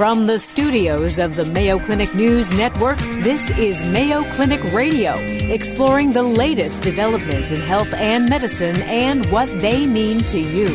From the studios of the Mayo Clinic News Network, this is Mayo Clinic Radio, exploring the latest developments in health and medicine and what they mean to you.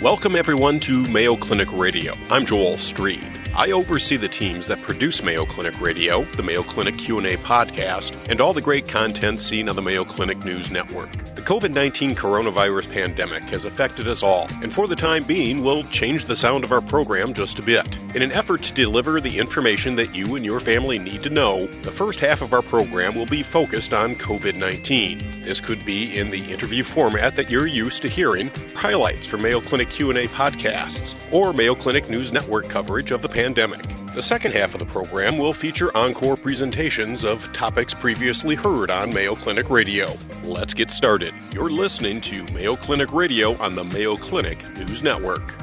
Welcome everyone to Mayo Clinic Radio. I'm Joel Streed. I oversee the teams that produce Mayo Clinic Radio, the Mayo Clinic Q&A podcast, and all the great content seen on the Mayo Clinic News Network. The COVID-19 coronavirus pandemic has affected us all, and for the time being, we'll change the sound of our program just a bit. In an effort to deliver the information that you and your family need to know, the first half of our program will be focused on COVID-19. This could be in the interview format that you're used to hearing, highlights from Mayo Clinic Q&A podcasts, or Mayo Clinic News Network coverage of the pandemic pandemic. The second half of the program will feature encore presentations of topics previously heard on Mayo Clinic Radio. Let's get started. You're listening to Mayo Clinic Radio on the Mayo Clinic News Network.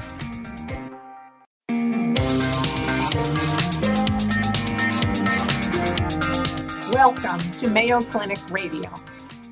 Welcome to Mayo Clinic Radio.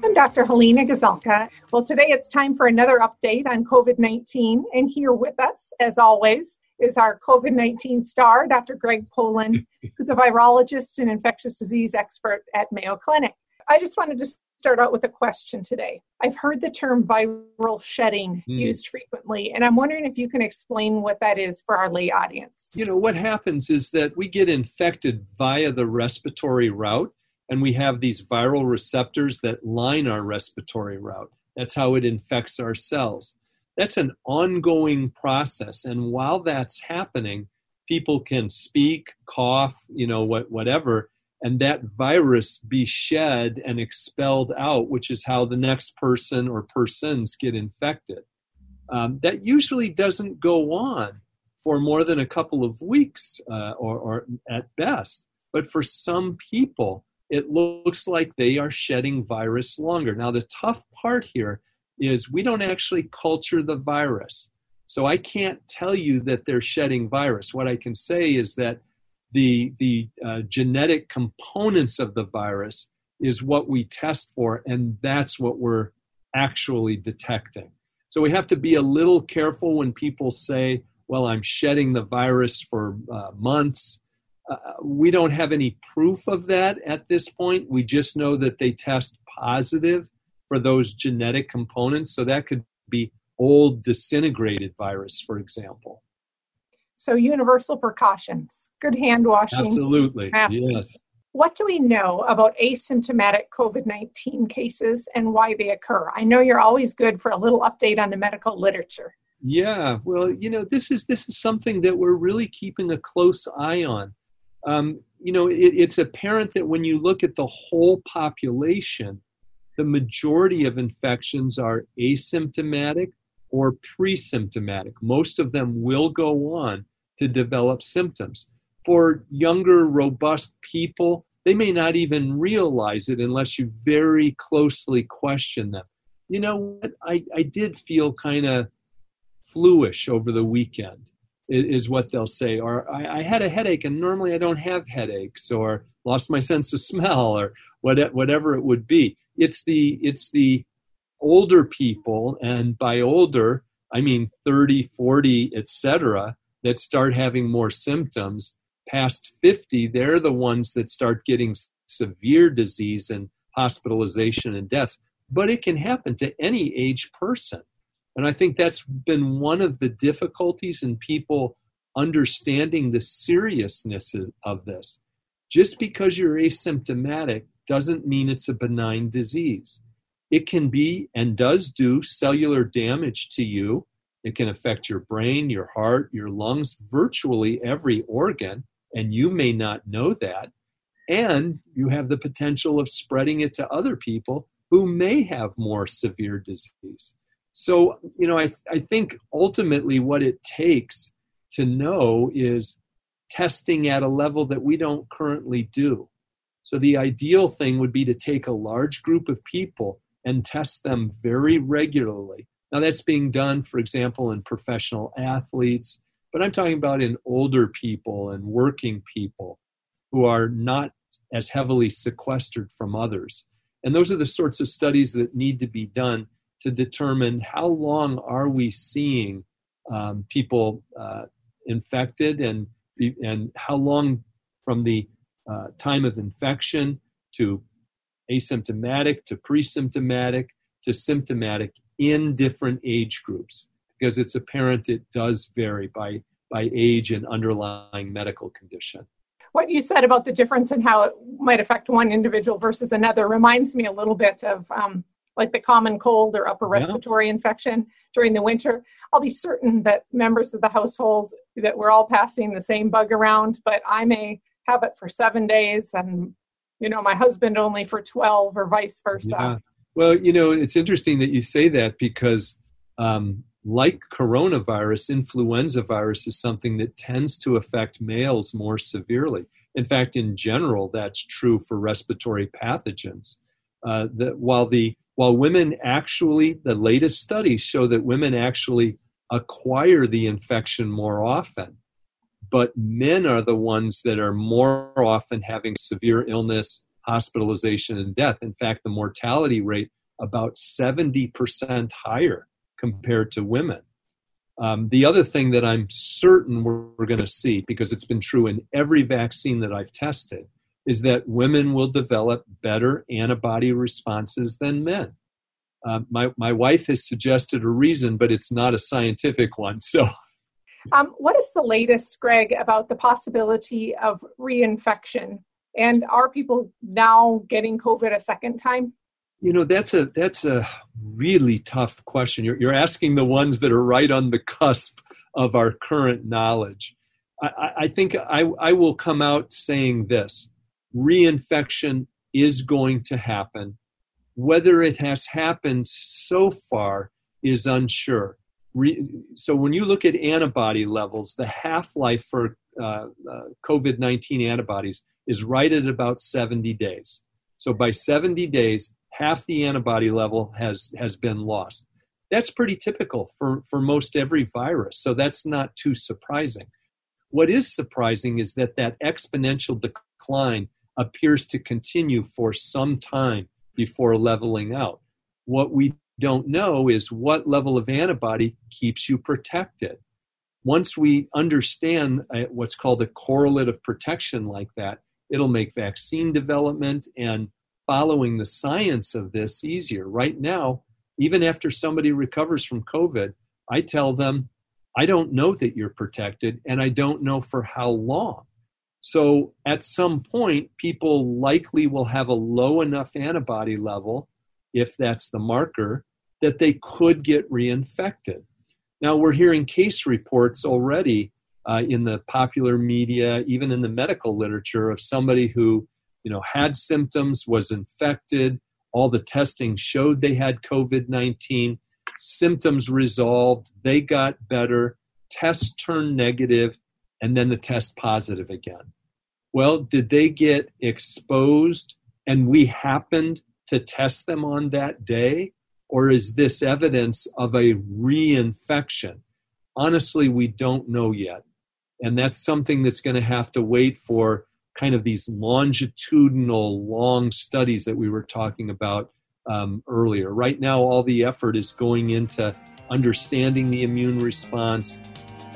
I'm Dr. Halena Gazelka. Well, today it's time for another update on COVID 19, and here with us, as always, is our COVID 19 star, Dr. Greg Poland, who's a virologist and infectious disease expert at Mayo Clinic. I just wanted to start out with a question today. I've heard the term viral shedding mm. used frequently, and I'm wondering if you can explain what that is for our lay audience. You know, what happens is that we get infected via the respiratory route, and we have these viral receptors that line our respiratory route. That's how it infects our cells that's an ongoing process. And while that's happening people can speak cough you know what, whatever and that virus be shed and expelled out which is how the next person or persons get infected. Um, that usually doesn't go on for more than a couple of weeks uh, or, or at best. But for some people it looks like they are shedding virus longer. Now the tough part here is we don't actually culture the virus. So I can't tell you that they're shedding virus. What I can say is that the, the uh, genetic components of the virus is what we test for, and that's what we're actually detecting. So we have to be a little careful when people say, well, I'm shedding the virus for uh, months. Uh, we don't have any proof of that at this point. We just know that they test positive for those genetic components. So that could be old disintegrated virus, for example. So universal precautions, good hand washing. Absolutely. Yes. What do we know about asymptomatic COVID 19 cases and why they occur? I know you're always good for a little update on the medical literature. Yeah, well, you know, this is this is something that we're really keeping a close eye on. Um, you know, it, it's apparent that when you look at the whole population, the majority of infections are asymptomatic or pre-symptomatic. Most of them will go on to develop symptoms. For younger, robust people, they may not even realize it unless you very closely question them. You know what? I, I did feel kind of fluish over the weekend, is what they'll say. Or I, I, had a headache, and normally I don't have headaches, or lost my sense of smell, or whatever it would be it's the it's the older people and by older i mean 30 40 etc that start having more symptoms. Past 50 they're the ones that start getting severe disease and hospitalization and deaths. But it can happen to any age person. And i think that's been one of the difficulties in people understanding the seriousness of this. Just because you're asymptomatic doesn't mean it's a benign disease. It can be and does do cellular damage to you. It can affect your brain, your heart, your lungs, virtually every organ, and you may not know that. And you have the potential of spreading it to other people who may have more severe disease. So, you know, I, I think ultimately what it takes to know is testing at a level that we don't currently do. So the ideal thing would be to take a large group of people and test them very regularly. Now, that's being done, for example, in professional athletes, but I'm talking about in older people and working people who are not as heavily sequestered from others. And those are the sorts of studies that need to be done to determine how long are we seeing um, people uh, infected and and how long from the uh, time of infection to asymptomatic to pre-symptomatic to symptomatic in different age groups because it's apparent it does vary by by age and underlying medical condition what you said about the difference in how it might affect one individual versus another reminds me a little bit of um, like the common cold or upper respiratory yeah. infection during the winter. I'll be certain that members of the household that we're all passing the same bug around, but I may have it for seven days and you know my husband only for 12 or vice versa. Yeah. Well, you know, it's interesting that you say that because um, like coronavirus, influenza virus is something that tends to affect males more severely. In fact, in general, that's true for respiratory pathogens. Uh, that while the while women actually, the latest studies show that women actually acquire the infection more often, but men are the ones that are more often having severe illness, hospitalization, and death. In fact, the mortality rate about 70% higher compared to women. Um, the other thing that I'm certain we're, we're going to see, because it's been true in every vaccine that I've tested, is that women will develop better antibody responses than men. Uh, my, my wife has suggested a reason, but it's not a scientific one. So, um, what is the latest, Greg, about the possibility of reinfection? And are people now getting COVID a second time? You know, that's a that's a really tough question. You're, you're asking the ones that are right on the cusp of our current knowledge. I, I think I, I will come out saying this: reinfection is going to happen. Whether it has happened so far is unsure. Re, so when you look at antibody levels, the half life for uh, uh, COVID 19 antibodies is right at about 70 days. So by 70 days, half the antibody level has has been lost. That's pretty typical for, for most every virus, so that's not too surprising. What is surprising is that that exponential decline appears to continue for some time before leveling out. What we don't know is what level of antibody keeps you protected. Once we understand uh, what's called a correlate of protection like that, it'll make vaccine development and following the science of this easier. Right now, even after somebody recovers from COVID, I tell them, I don't know that you're protected and I don't know for how long. So at some point, people likely will have a low enough antibody level, if that's the marker, that they could get reinfected. Now, we're hearing case reports already uh, in the popular media, even in the medical literature, of somebody who you know, had symptoms, was infected. All the testing showed they had COVID 19. Symptoms resolved. They got better. Tests turned negative, and then the test positive again. Well, did they get exposed and we happened to test them on that day? Or is this evidence of a reinfection? Honestly, we don't know yet. And that's something that's going to have to wait for kind of these longitudinal, long studies that we were talking about um, earlier. Right now, all the effort is going into understanding the immune response,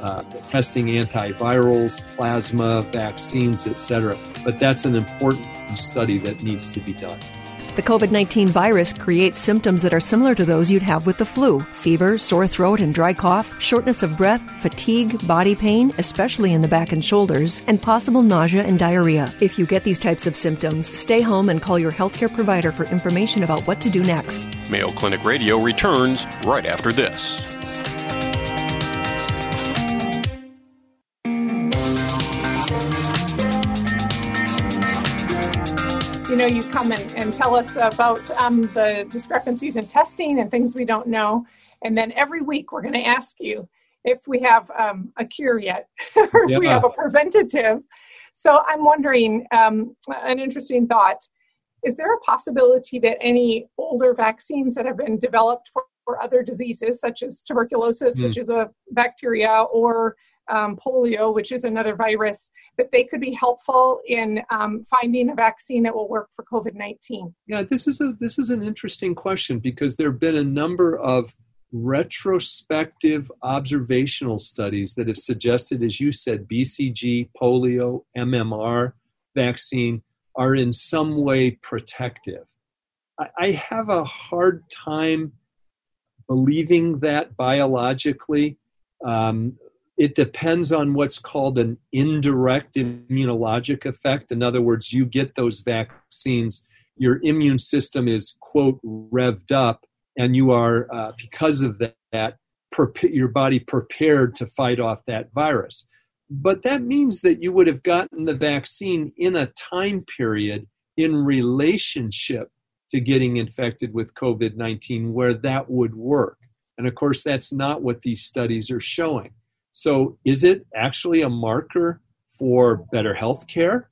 uh, testing antivirals, plasma, vaccines, etc. But that's an important study that needs to be done. The COVID 19 virus creates symptoms that are similar to those you'd have with the flu fever, sore throat and dry cough, shortness of breath, fatigue, body pain, especially in the back and shoulders, and possible nausea and diarrhea. If you get these types of symptoms, stay home and call your healthcare provider for information about what to do next. Mayo Clinic Radio returns right after this. You know, you come and, and tell us about um, the discrepancies in testing and things we don't know. And then every week we're going to ask you if we have um, a cure yet, or if yeah. we have a preventative. So I'm wondering um, an interesting thought. Is there a possibility that any older vaccines that have been developed for, for other diseases, such as tuberculosis, mm. which is a bacteria, or um, polio, which is another virus, that they could be helpful in um, finding a vaccine that will work for COVID nineteen? Yeah, this is a this is an interesting question because there have been a number of retrospective observational studies that have suggested, as you said, BCG, polio, MMR vaccine are in some way protective. I, I have a hard time believing that biologically. Um, it depends on what's called an indirect immunologic effect. In other words, you get those vaccines, your immune system is, quote, revved up, and you are, uh, because of that, your body prepared to fight off that virus. But that means that you would have gotten the vaccine in a time period in relationship to getting infected with COVID 19 where that would work. And of course, that's not what these studies are showing. So, is it actually a marker for better health care,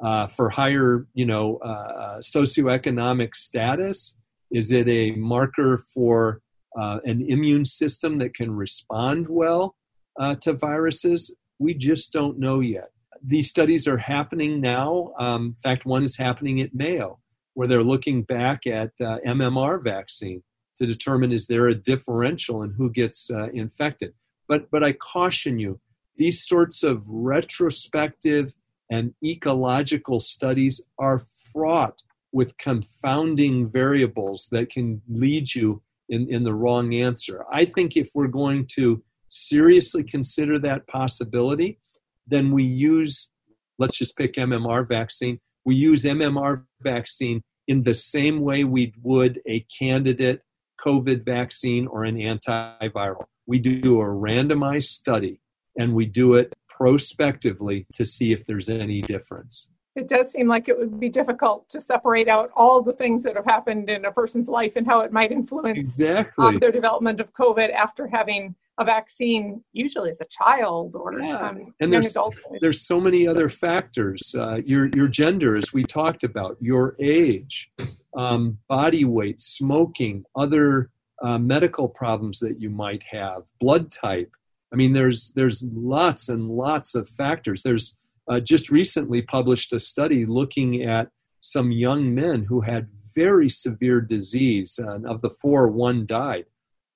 uh, for higher, you know, uh, uh, socioeconomic status? Is it a marker for uh, an immune system that can respond well uh, to viruses? We just don't know yet. These studies are happening now. Um, in fact, one is happening at Mayo where they're looking back at uh, MMR vaccine to determine is there a differential in who gets infected. But but I caution you, these sorts of retrospective and ecological studies are fraught with confounding variables that can lead you in, in the wrong answer. I think if we're going to seriously consider that possibility, then we use, let's just pick MMR vaccine, we use MMR vaccine in the same way we would a candidate COVID vaccine or an antiviral. We do a randomized study and we do it prospectively to see if there's any difference. It does seem like it would be difficult to separate out all the things that have happened in a person's life and how it might influence exactly. um, their development of COVID after having a vaccine, usually as a child or yeah. um, and there's, adult. There's so many other factors. Uh, your your gender, as we talked about, your age, um, body weight, smoking, other uh, medical problems that you might have, blood type. I mean, there's there's lots and lots of factors. There's uh, just recently published a study looking at some young men who had very severe disease. and of the four, one died.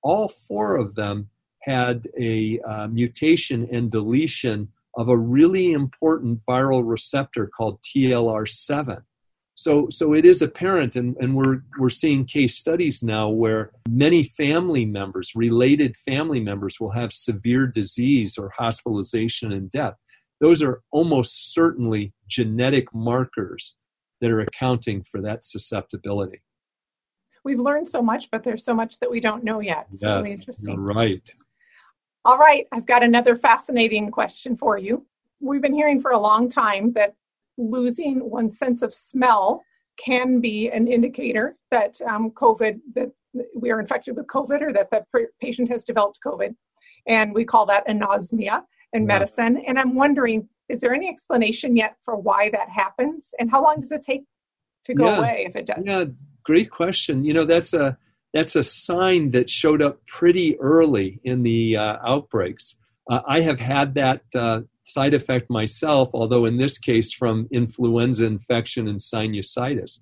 All four of them had a uh, mutation and deletion of a really important viral receptor called TLR7. So, so it is apparent, and, and we're, we're seeing case studies now where many family members, related family members, will have severe disease or hospitalization and death. Those are almost certainly genetic markers that are accounting for that susceptibility. We've learned so much, but there's so much that we don't know yet. It's yes, really interesting. right. All right, I've got another fascinating question for you. We've been hearing for a long time that losing one's sense of smell can be an indicator that um, COVID, that we are infected with COVID or that the patient has developed COVID. And we call that anosmia in yeah. medicine. And I'm wondering, is there any explanation yet for why that happens? And how long does it take to go yeah. away if it does? Yeah, great question. You know, that's a that's a sign that showed up pretty early in the uh, outbreaks. Uh, I have had that uh, side effect myself, although in this case from influenza infection and sinusitis.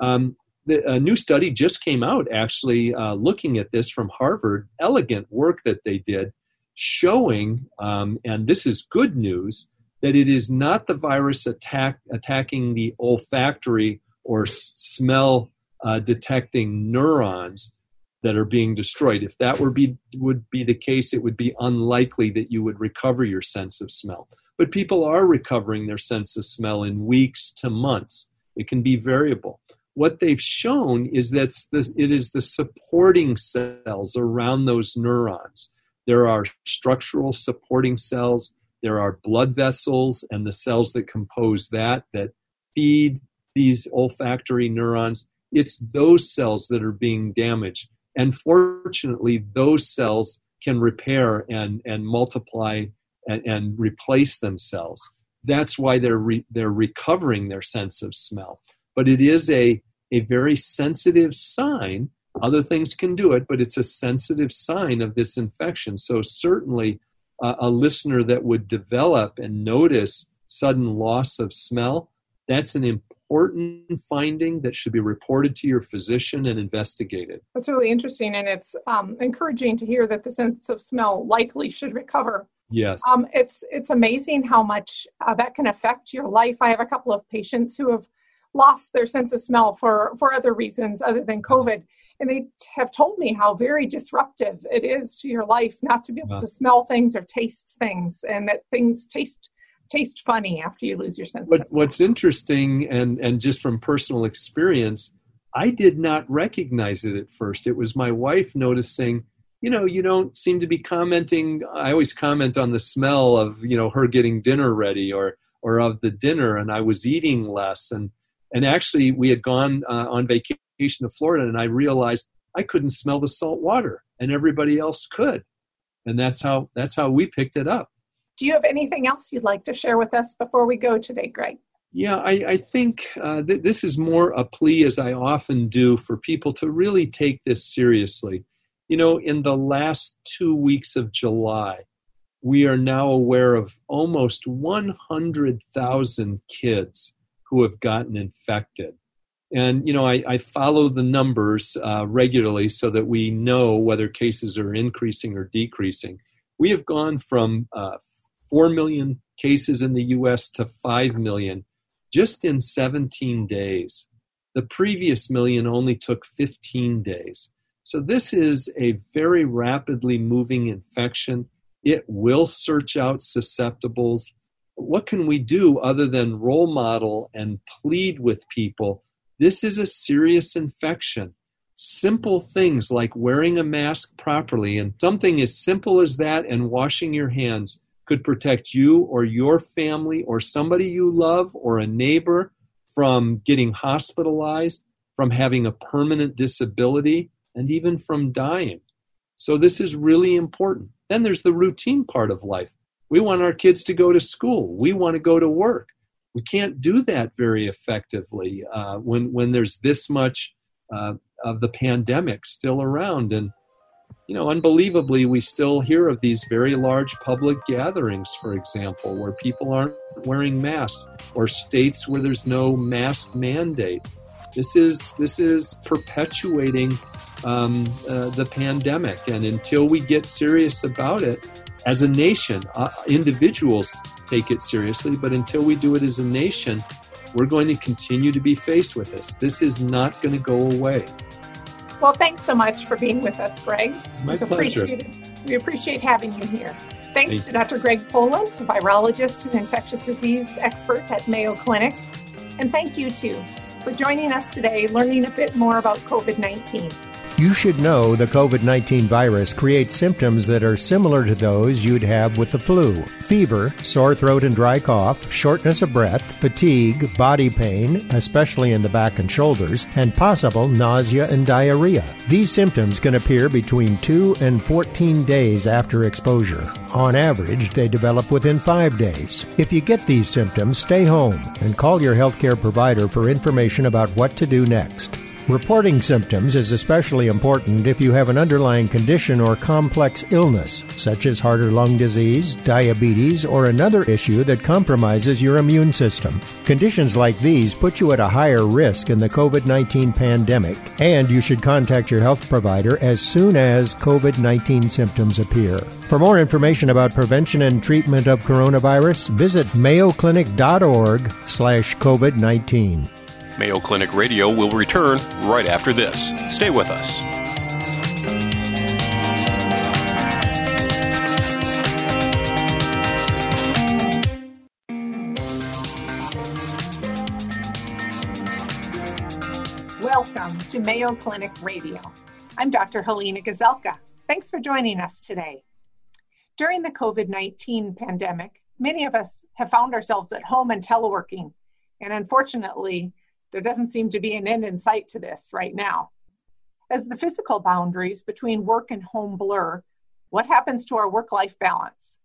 Um, the, a new study just came out actually uh, looking at this from Harvard, elegant work that they did, showing, um, and this is good news, that it is not the virus attack, attacking the olfactory or smell uh, detecting neurons that are being destroyed. If that were be would be the case, it would be unlikely that you would recover your sense of smell. But people are recovering their sense of smell in weeks to months. It can be variable. What they've shown is that it is the supporting cells around those neurons. There are structural supporting cells. There are blood vessels and the cells that compose that that feed these olfactory neurons it's those cells that are being damaged. And fortunately, those cells can repair and, and multiply and, and replace themselves. That's why they're, re, they're recovering their sense of smell. But it is a, a very sensitive sign. Other things can do it, but it's a sensitive sign of this infection. So, certainly, uh, a listener that would develop and notice sudden loss of smell That's an important finding that should be reported to your physician and investigated. That's really interesting, and it's um, encouraging to hear that the sense of smell likely should recover. Yes. Um, it's it's amazing how much uh, that can affect your life. I have a couple of patients who have lost their sense of smell for for other reasons other than COVID, and they have told me how very disruptive it is to your life not to be able to smell things or taste things, and that things taste taste funny after you lose your sense. What's, what's interesting, and and just from personal experience, I did not recognize it at first. It was my wife noticing. You know, you don't seem to be commenting. I always comment on the smell of you know her getting dinner ready or or of the dinner, and I was eating less. And and actually, we had gone uh, on vacation to Florida, and I realized I couldn't smell the salt water, and everybody else could. And that's how that's how we picked it up. Do you have anything else you'd like to share with us before we go today, Greg? Yeah, I, I think uh, th- this is more a plea, as I often do, for people to really take this seriously. You know, in the last two weeks of July, we are now aware of almost 100,000 kids who have gotten infected. And, you know, I, I follow the numbers uh, regularly so that we know whether cases are increasing or decreasing. We have gone from uh, 4 million cases in the US to 5 million just in 17 days. The previous million only took 15 days. So, this is a very rapidly moving infection. It will search out susceptibles. What can we do other than role model and plead with people? This is a serious infection. Simple things like wearing a mask properly and something as simple as that and washing your hands could protect you or your family or somebody you love or a neighbor from getting hospitalized, from having a permanent disability, and even from dying. So, this is really important. Then there's the routine part of life. We want our kids to go to school, we want to go to work. We can't do that very effectively uh, when, when there's this much uh, of the pandemic still around. And you know, unbelievably, we still hear of these very large public gatherings, for example, where people aren't wearing masks, or states where there's no mask mandate. This is this is perpetuating um, uh, the pandemic, and until we get serious about it as a nation, uh, individuals take it seriously, but until we do it as a nation, we're going to continue to be faced with this. This is not going to go away. Well, thanks so much for being with us, Greg. My we pleasure. Appreciate we appreciate having you here. Thanks Thank to Dr. Greg Poland, a virologist and infectious disease expert at Mayo Clinic. And thank you, too, for joining us today, learning a bit more about COVID 19. You should know the COVID 19 virus creates symptoms that are similar to those you'd have with the flu fever, sore throat and dry cough, shortness of breath, fatigue, body pain, especially in the back and shoulders, and possible nausea and diarrhea. These symptoms can appear between 2 and 14 days after exposure. On average, they develop within 5 days. If you get these symptoms, stay home and call your healthcare provider for information about what to do next. Reporting symptoms is especially important if you have an underlying condition or complex illness, such as heart or lung disease, diabetes, or another issue that compromises your immune system. Conditions like these put you at a higher risk in the COVID 19 pandemic, and you should contact your health provider as soon as COVID 19 symptoms appear. For more information about prevention and treatment of coronavirus, visit mayoclinic.org slash COVID 19. Mayo Clinic Radio will return right after this. Stay with us. Welcome to Mayo Clinic Radio. I'm Dr. Halena Gazelka. Thanks for joining us today. During the COVID 19 pandemic, many of us have found ourselves at home and teleworking. And unfortunately, there doesn't seem to be an end in sight to this right now. As the physical boundaries between work and home blur, what happens to our work life balance?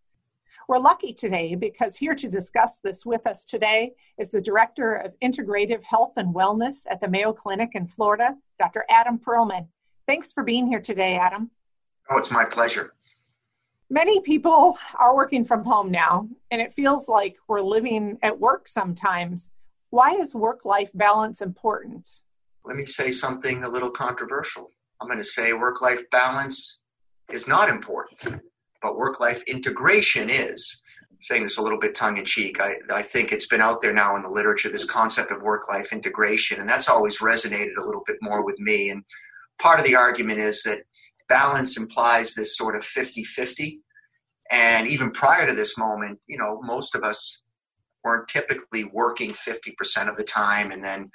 We're lucky today because here to discuss this with us today is the Director of Integrative Health and Wellness at the Mayo Clinic in Florida, Dr. Adam Perlman. Thanks for being here today, Adam. Oh, it's my pleasure. Many people are working from home now, and it feels like we're living at work sometimes Why is work life balance important? Let me say something a little controversial. I'm going to say work life balance is not important, but work life integration is. saying this a little bit tongue in cheek. I, I think it's been out there now in the literature, this concept of work life integration, and that's always resonated a little bit more with me. And part of the argument is that balance implies this sort of 50 50. And even prior to this moment, you know, most of us weren't typically working 50% of the time and then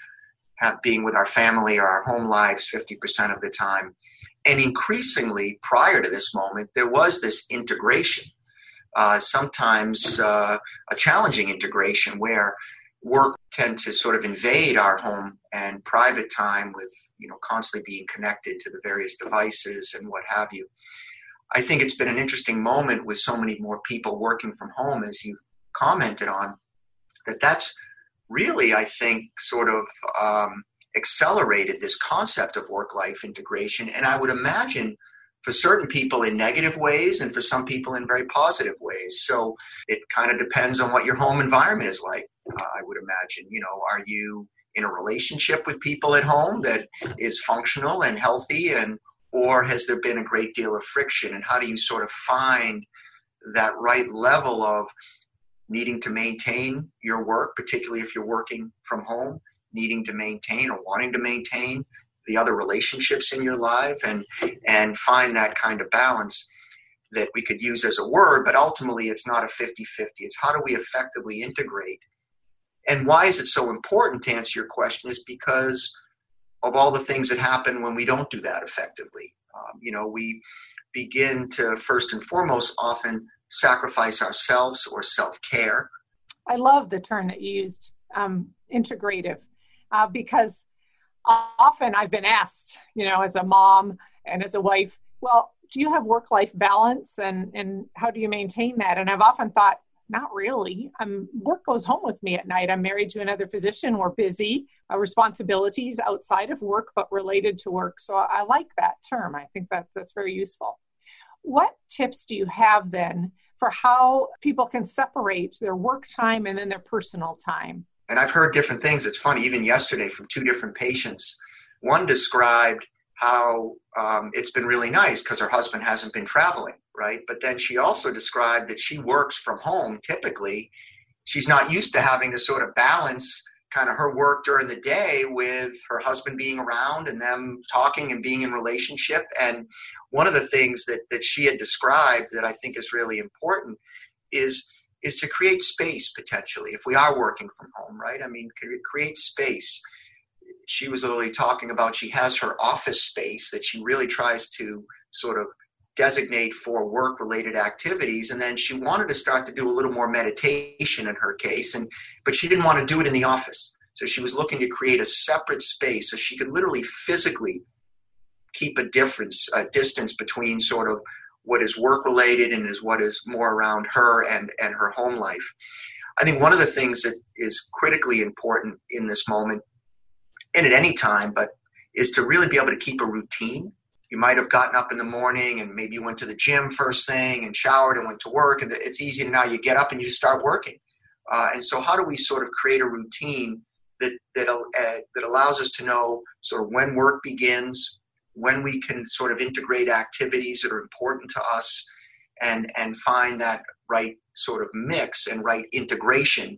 have, being with our family or our home lives 50% of the time. And increasingly, prior to this moment, there was this integration. Uh, sometimes uh, a challenging integration where work tend to sort of invade our home and private time with you know constantly being connected to the various devices and what have you i think it's been an interesting moment with so many more people working from home as you've commented on that that's really i think sort of um, accelerated this concept of work life integration and i would imagine for certain people in negative ways and for some people in very positive ways. So it kind of depends on what your home environment is like, uh, I would imagine. You know, are you in a relationship with people at home that is functional and healthy and or has there been a great deal of friction and how do you sort of find that right level of needing to maintain your work particularly if you're working from home needing to maintain or wanting to maintain the other relationships in your life and and find that kind of balance that we could use as a word but ultimately it's not a 50-50 it's how do we effectively integrate? And why is it so important to answer your question is because of all the things that happen when we don't do that effectively. Um, you know we begin to first and foremost often sacrifice ourselves or self-care i love the term that you used um, integrative uh, because often I've been asked, you know, as a mom and as a wife, well, do you have work life balance and, and how do you maintain that? And I've often thought, not really. Um, work goes home with me at night. I'm married to another physician. We're busy. Uh, responsibilities outside of work, but related to work. So I like that term. I think that that's very useful. What tips do you have then for how people can separate their work time and then their personal time? and I've heard different things. It's funny, even yesterday from two different patients. One described how um, it's been really nice because her husband hasn't been traveling, right? But then she also described that she works from home typically. She's not used to having to sort of balance kind of her work during the day with her husband being around and them talking and being in relationship. And one of the things that, that she had described that I think is really important is is to create space potentially if we are working from home, right? I mean, create space. She was literally talking about she has her office space that she really tries to sort of designate for work related activities and then she wanted to start to do a little more meditation in her case and but she didn't want to do it in the office so she was looking to create a separate space so she could literally physically keep a difference a distance between sort of what is work related and is what is more around her and, and her home life. I think one of the things that is critically important in this moment and at any time, but is to really be able to keep a routine. You might have gotten up in the morning and maybe you went to the gym first thing and showered and went to work, and it's easy to now you get up and you start working. Uh, and so, how do we sort of create a routine that that uh, that allows us to know sort of when work begins, when we can sort of integrate activities that are important to us and and find that right sort of mix and right integration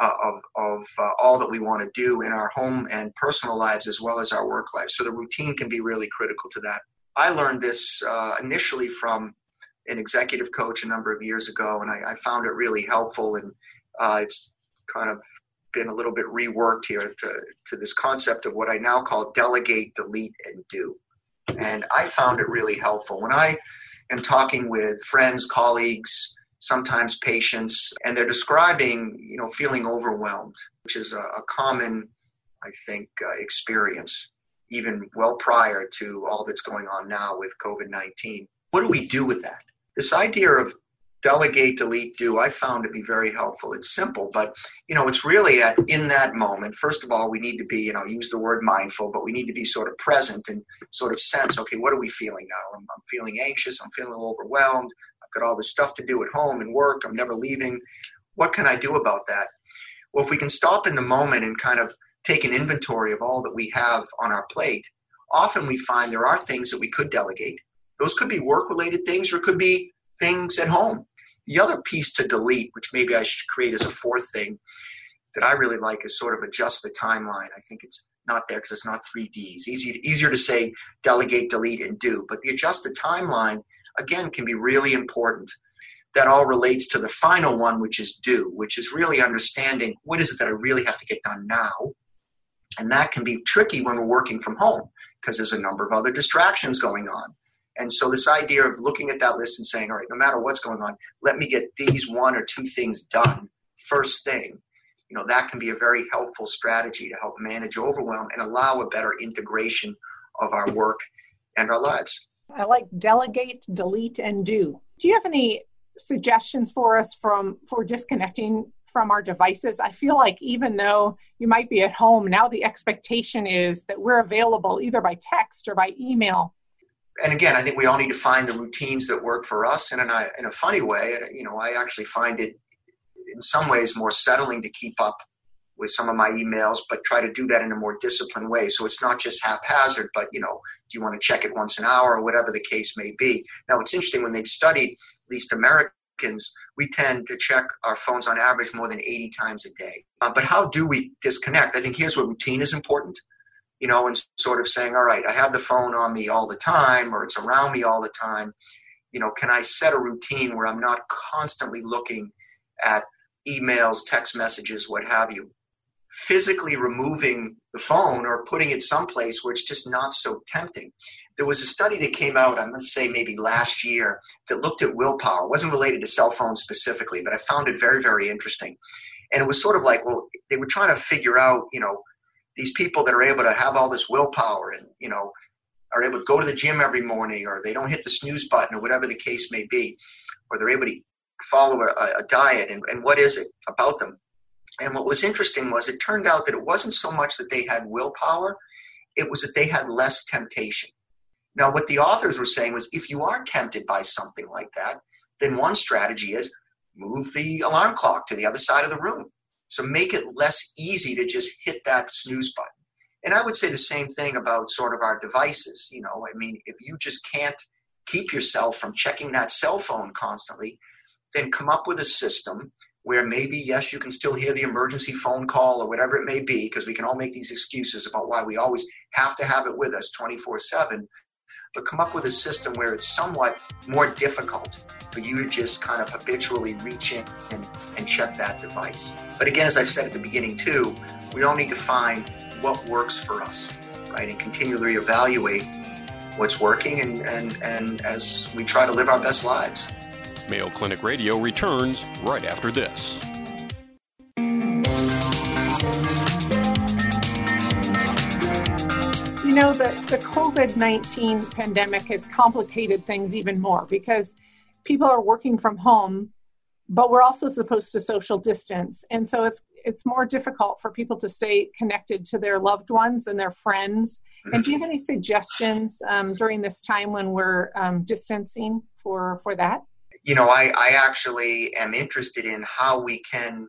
uh, of, of uh, all that we want to do in our home and personal lives as well as our work lives. So the routine can be really critical to that. I learned this uh, initially from an executive coach a number of years ago, and I, I found it really helpful. And uh, it's kind of been a little bit reworked here to, to this concept of what I now call delegate, delete, and do. And I found it really helpful. When I am talking with friends, colleagues, sometimes patients, and they're describing, you know, feeling overwhelmed, which is a, a common, I think, uh, experience, even well prior to all that's going on now with COVID 19. What do we do with that? This idea of delegate, delete, do, I found to be very helpful. It's simple, but you know, it's really at in that moment. First of all, we need to be, you know, use the word mindful, but we need to be sort of present and sort of sense, okay, what are we feeling now? I'm, I'm feeling anxious. I'm feeling overwhelmed. Got all this stuff to do at home and work. I'm never leaving. What can I do about that? Well, if we can stop in the moment and kind of take an inventory of all that we have on our plate, often we find there are things that we could delegate. Those could be work related things or could be things at home. The other piece to delete, which maybe I should create as a fourth thing that I really like, is sort of adjust the timeline. I think it's not there because it's not three Ds. Easy, easier to say delegate, delete, and do. But the adjust the timeline, again, can be really important. That all relates to the final one, which is do, which is really understanding what is it that I really have to get done now. And that can be tricky when we're working from home because there's a number of other distractions going on. And so this idea of looking at that list and saying, all right, no matter what's going on, let me get these one or two things done first thing you know that can be a very helpful strategy to help manage overwhelm and allow a better integration of our work and our lives i like delegate delete and do. Do you have any suggestions for us from for disconnecting from our devices? I feel like even though you might be at home now the expectation is that we're available either by text or by email. And again, I think we all need to find the routines that work for us. And in a, in a funny way, you know, I actually find it in some ways more settling to keep up with some of my emails, but try to do that in a more disciplined way. So it's not just haphazard, but you know, do you want to check it once an hour or whatever the case may be? Now it's interesting when they've studied, at least Americans, we tend to check our phones on average more than 80 times a day. Uh, but how do we disconnect? I think here's where routine is important. You know, and sort of saying, all right, I have the phone on me all the time, or it's around me all the time. You know, can I set a routine where I'm not constantly looking at emails, text messages, what have you. Physically removing the phone or putting it someplace where it's just not so tempting. There was a study that came out, I'm going to say maybe last year, that looked at willpower. It wasn't related to cell phones specifically, but I found it very, very interesting. And it was sort of like, well, they were trying to figure out, you know, these people that are able to have all this willpower and, you know, are able to go to the gym every morning or they don't hit the snooze button or whatever the case may be, or they're able to follow a, a diet and, and what is it about them. And what was interesting was it turned out that it wasn't so much that they had willpower, it was that they had less temptation. Now, what the authors were saying was if you are tempted by something like that, then one strategy is move the alarm clock to the other side of the room. So make it less easy to just hit that snooze button. And I would say the same thing about sort of our devices. You know, I mean, if you just can't keep yourself from checking that cell phone constantly, then come up with a system where maybe, yes, you can still hear the emergency phone call or whatever it may be, because we can all make these excuses about why we always have to have it with us 24 7. But come up with a system where it's somewhat more difficult for you to just kind of habitually reach in and, and check that device. But again, as I've said at the beginning too, we all need to find what works for us, right? And continually evaluate what's working and, and, and as we try to live our best lives. Mayo Clinic Radio returns right after this. You know, the, the COVID 19 pandemic has complicated things even more because people are working from home, but we're also supposed to social distance. And so it's it's more difficult for people to stay connected to their loved ones and their friends. And do you have any suggestions um, during this time when we're um, distancing for for that? You know, I, I actually am interested in how we can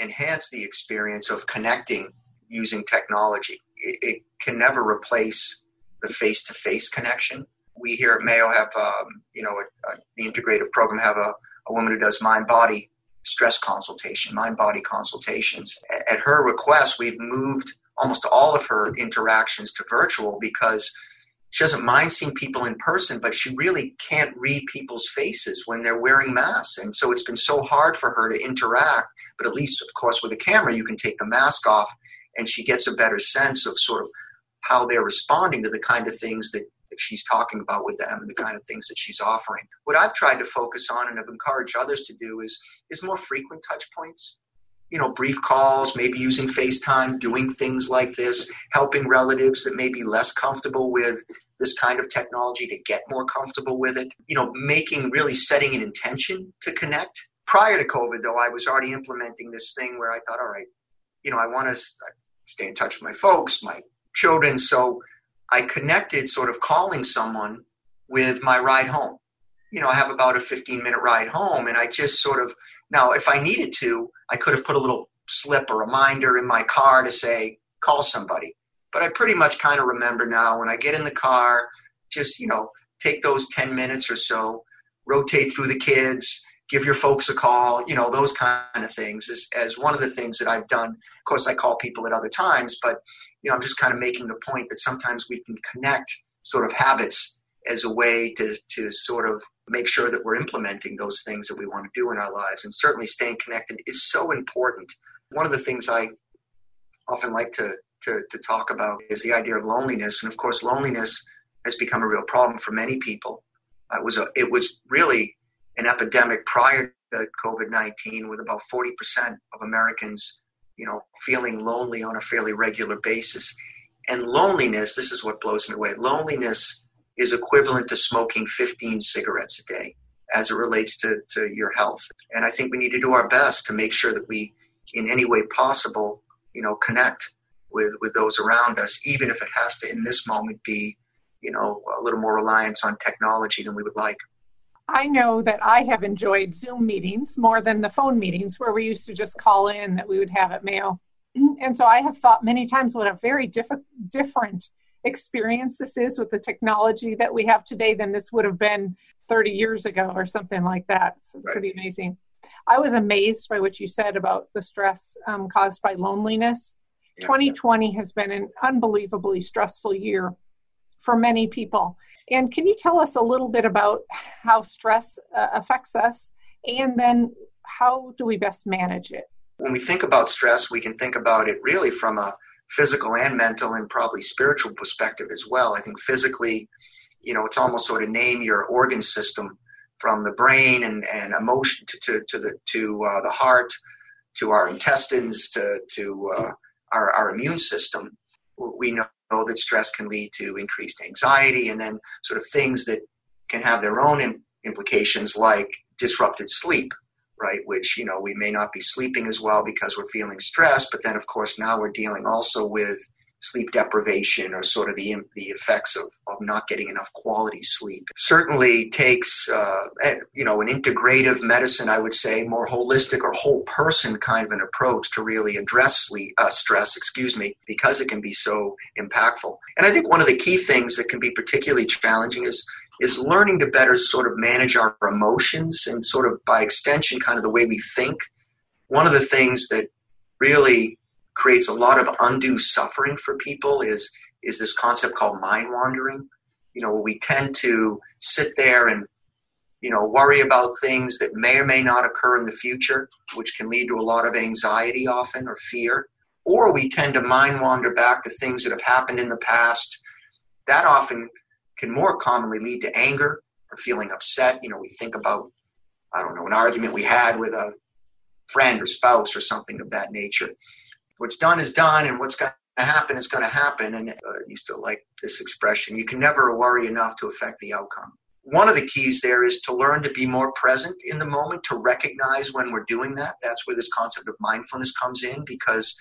enhance the experience of connecting using technology. It, it can never replace the face to face connection. We here at Mayo have, um, you know, a, a, the integrative program have a, a woman who does mind body stress consultation, mind body consultations. At her request, we've moved almost all of her interactions to virtual because she doesn't mind seeing people in person, but she really can't read people's faces when they're wearing masks. And so it's been so hard for her to interact. But at least, of course, with a camera, you can take the mask off and she gets a better sense of sort of how they're responding to the kind of things that, that she's talking about with them and the kind of things that she's offering. What I've tried to focus on and have encouraged others to do is, is more frequent touch points you know, brief calls, maybe using FaceTime, doing things like this, helping relatives that may be less comfortable with this kind of technology to get more comfortable with it. You know, making really setting an intention to connect. Prior to COVID, though, I was already implementing this thing where I thought, all right, you know, I want to stay in touch with my folks, my children. So I connected sort of calling someone with my ride home. You know, I have about a 15 minute ride home, and I just sort of now, if I needed to, I could have put a little slip or a reminder in my car to say, call somebody. But I pretty much kind of remember now when I get in the car, just, you know, take those 10 minutes or so, rotate through the kids, give your folks a call, you know, those kind of things as, as one of the things that I've done. Of course, I call people at other times, but, you know, I'm just kind of making the point that sometimes we can connect sort of habits as a way to, to sort of make sure that we're implementing those things that we want to do in our lives. And certainly staying connected is so important. One of the things I often like to, to, to talk about is the idea of loneliness. And of course, loneliness has become a real problem for many people. It was a, it was really an epidemic prior to COVID nineteen, with about forty percent of Americans, you know, feeling lonely on a fairly regular basis. And loneliness, this is what blows me away. Loneliness is equivalent to smoking 15 cigarettes a day as it relates to, to your health. And I think we need to do our best to make sure that we, in any way possible, you know, connect with, with those around us, even if it has to, in this moment, be, you know, a little more reliance on technology than we would like. I know that I have enjoyed Zoom meetings more than the phone meetings where we used to just call in that we would have at Mayo. And so I have thought many times what a very diff- different experience this is with the technology that we have today than this would have been 30 years ago or something like that. It's right. pretty amazing. I was amazed by what you said about the stress um, caused by loneliness. Yeah. 2020 has been an unbelievably stressful year for many people. And can you tell us a little bit about how stress uh, affects us and then how do we best manage it? When we think about stress, we can think about it really from a physical and mental and probably spiritual perspective as well. I think physically, you know, it's almost sort of name your organ system from the brain and, and emotion to, to, to the to uh, the heart to our intestines to to uh, our, our immune system. We know that stress can lead to increased anxiety and then sort of things that can have their own implications like disrupted sleep right? Which, you know, we may not be sleeping as well because we're feeling stressed, but then, of course, now we're dealing also with sleep deprivation or sort of the, the effects of, of not getting enough quality sleep. Certainly takes, uh, eh, you know, an integrative medicine, I would say, more holistic or whole person kind of an approach to really address sleep, uh, stress, excuse me, because it can be so impactful. And I think one of the key things that can be particularly challenging is is learning to better sort of manage our emotions and sort of by extension kind of the way we think. One of the things that really creates a lot of undue suffering for people is is this concept called mind wandering you know we tend to sit there and you know worry about things that may or may not occur in the future which can lead to a lot of anxiety often or fear or we tend to mind wander back to things that have happened in the past. That often can more commonly lead to anger or feeling upset. You know, we think about, I don't know, an argument we had with a friend or spouse or something of that nature. What's done is done, and what's going to happen is going to happen. And uh, I used to like this expression you can never worry enough to affect the outcome. One of the keys there is to learn to be more present in the moment, to recognize when we're doing that. That's where this concept of mindfulness comes in because,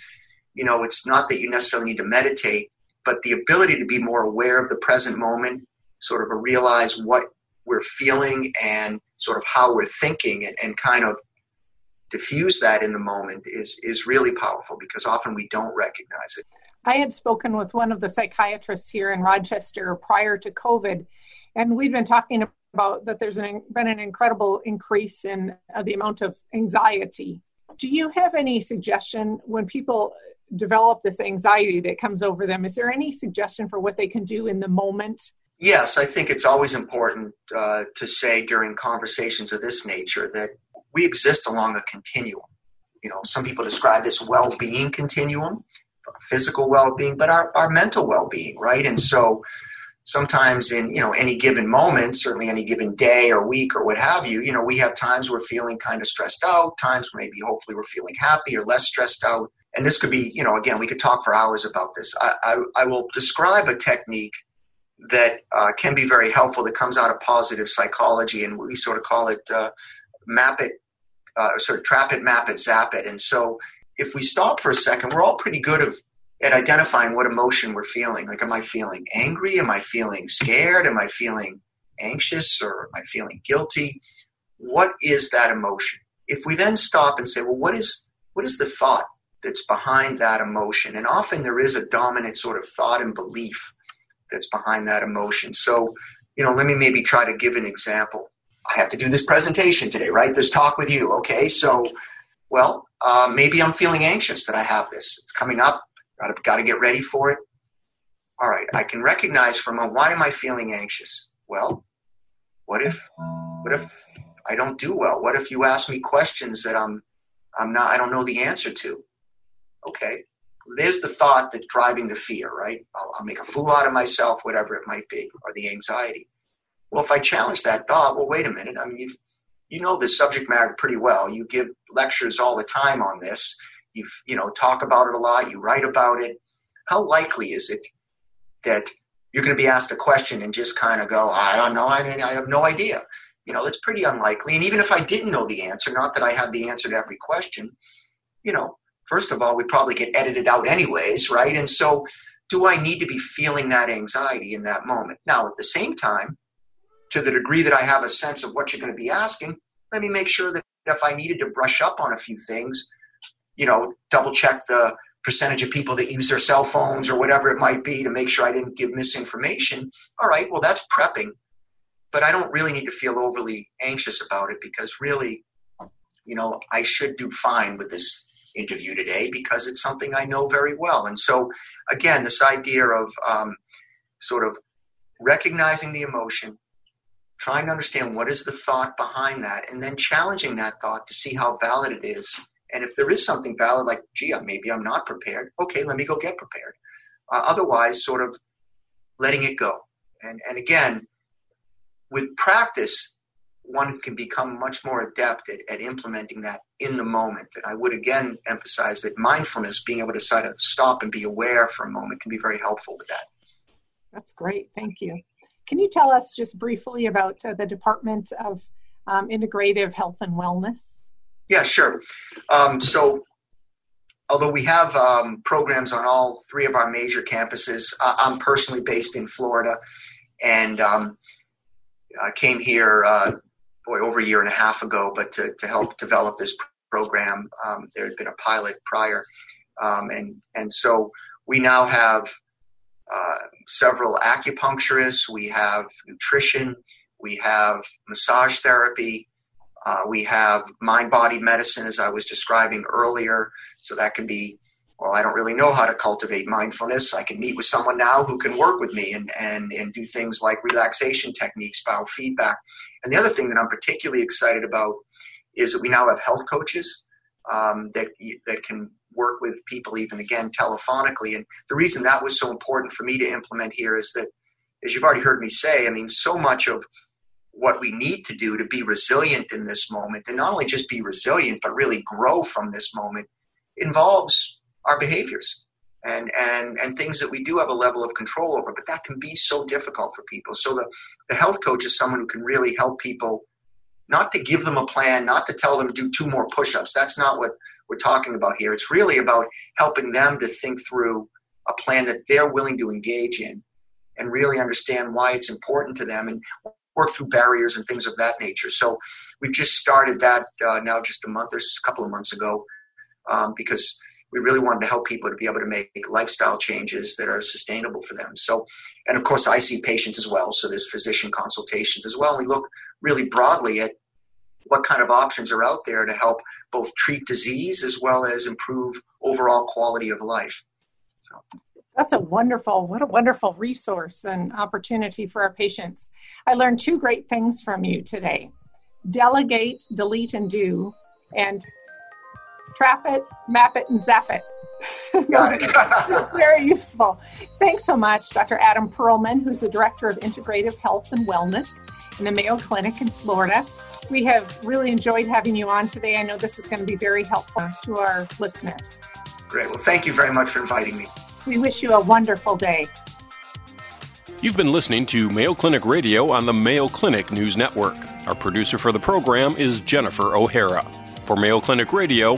you know, it's not that you necessarily need to meditate, but the ability to be more aware of the present moment, sort of realize what we're feeling and sort of how we're thinking and, and kind of diffuse that in the moment is is really powerful because often we don't recognize it. I had spoken with one of the psychiatrists here in Rochester prior to COVID, and we've been talking about that there's an, been an incredible increase in uh, the amount of anxiety. Do you have any suggestion when people develop this anxiety that comes over them. Is there any suggestion for what they can do in the moment? Yes, I think it's always important uh, to say during conversations of this nature that we exist along a continuum. You know, some people describe this well being continuum, physical well being, but our, our mental well being, right? And so sometimes in you know any given moment certainly any given day or week or what have you you know we have times we're feeling kind of stressed out times maybe hopefully we're feeling happy or less stressed out and this could be, you know, again, we could talk for hours about this. I, I, I will describe a technique that uh, can be very helpful that comes out of positive psychology, and we sort of call it uh, map it, uh, sort of trap it, map it, zap it. And so if we stop for a second, we're all pretty good of, at identifying what emotion we're feeling. Like, am I feeling angry? Am I feeling scared? Am I feeling anxious? Or am I feeling guilty? What is that emotion? If we then stop and say, well, what is what is the thought that's behind that emotion. And often there is a dominant sort of thought and belief that's behind that emotion. So, you know, let me maybe try to give an example. I have to do this presentation today, right? This talk with you. Okay, so, well, uh, maybe I'm feeling anxious that I have this. It's coming up. Got to, got to get ready for it. All right, I can recognize from a why am I feeling anxious? Well, what if, what if I don't do well? What if you ask me questions that I'm, I'm not, I don't know the answer to? Okay, there's the thought that's driving the fear, right? I'll, I'll make a fool out of myself, whatever it might be, or the anxiety. Well, if I challenge that thought, well, wait a minute. I mean, you you know the subject matter pretty well. You give lectures all the time on this. You you know talk about it a lot. You write about it. How likely is it that you're going to be asked a question and just kind of go, I don't know. I mean, I have no idea. You know, it's pretty unlikely. And even if I didn't know the answer, not that I have the answer to every question, you know, first of all, we probably get edited out anyways, right? And so, do I need to be feeling that anxiety in that moment? Now, at the same time, to the degree that I have a sense of what you're going to be asking, let me make sure that if I needed to brush up on a few things, you know, double check the percentage of people that use their cell phones or whatever it might be to make sure I didn't give misinformation. All right, well, that's prepping. But I don't really need to feel overly anxious about it because really, you know, I should do fine with this interview today because it's something I know very well. And so, again, this idea of um, sort of recognizing the emotion, trying to understand what is the thought behind that, and then challenging that thought to see how valid it is. And if there is something valid, like, gee, maybe I'm not prepared, okay, let me go get prepared. Uh, otherwise, sort of letting it go. And, and again, with practice, one can become much more adept at, at implementing that in the moment. And I would again emphasize that mindfulness, being able to sort of stop and be aware for a moment, can be very helpful with that. That's great. Thank you. Can you tell us just briefly about uh, the Department of um, Integrative Health and Wellness? Yeah, sure. Um, so, although we have um, programs on all three of our major campuses, I'm personally based in Florida and um, I came here uh, boy, over a year and a half ago, but to, to help develop this program. Um, there had been a pilot prior. Um, and, and so we now have uh, several acupuncturists, we have nutrition, we have massage therapy, uh, we have mind body medicine, as I was describing earlier. So that can be well, I don't really know how to cultivate mindfulness. I can meet with someone now who can work with me and, and, and do things like relaxation techniques, biofeedback. And the other thing that I'm particularly excited about is that we now have health coaches um, that, that can work with people even again telephonically. And the reason that was so important for me to implement here is that, as you've already heard me say, I mean, so much of what we need to do to be resilient in this moment, and not only just be resilient, but really grow from this moment, involves our behaviors and and and things that we do have a level of control over. But that can be so difficult for people. So the the health coach is someone who can really help people not to give them a plan not to tell them do two more push-ups. That's not what we're talking about here. It's really about helping them to think through a plan that they're willing to engage in and really understand why it's important to them and work through barriers and things of that nature. So we've just started that uh, now just a month or a couple of months ago um, because we really wanted to help people to be able to make lifestyle changes that are sustainable for them. So, and of course, I see patients as well. So there's physician consultations as well. And we look really broadly at what kind of options are out there to help both treat disease as well as improve overall quality of life. So. That's a wonderful, what a wonderful resource and opportunity for our patients. I learned two great things from you today delegate, delete, and do, and trap it, map it, and zap it. very useful. Thanks so much, Dr. Adam Perlman, who's the Director of Integrative Health and Wellness in the Mayo Clinic in Florida. We have really enjoyed having you on today. I know this is going to be very helpful to our listeners. Great. Well, thank you very much for inviting me. We wish you a wonderful day. You've been listening to Mayo Clinic Radio on the Mayo Clinic News Network. Our producer for the program is Jennifer O'Hara. For Mayo Clinic Radio,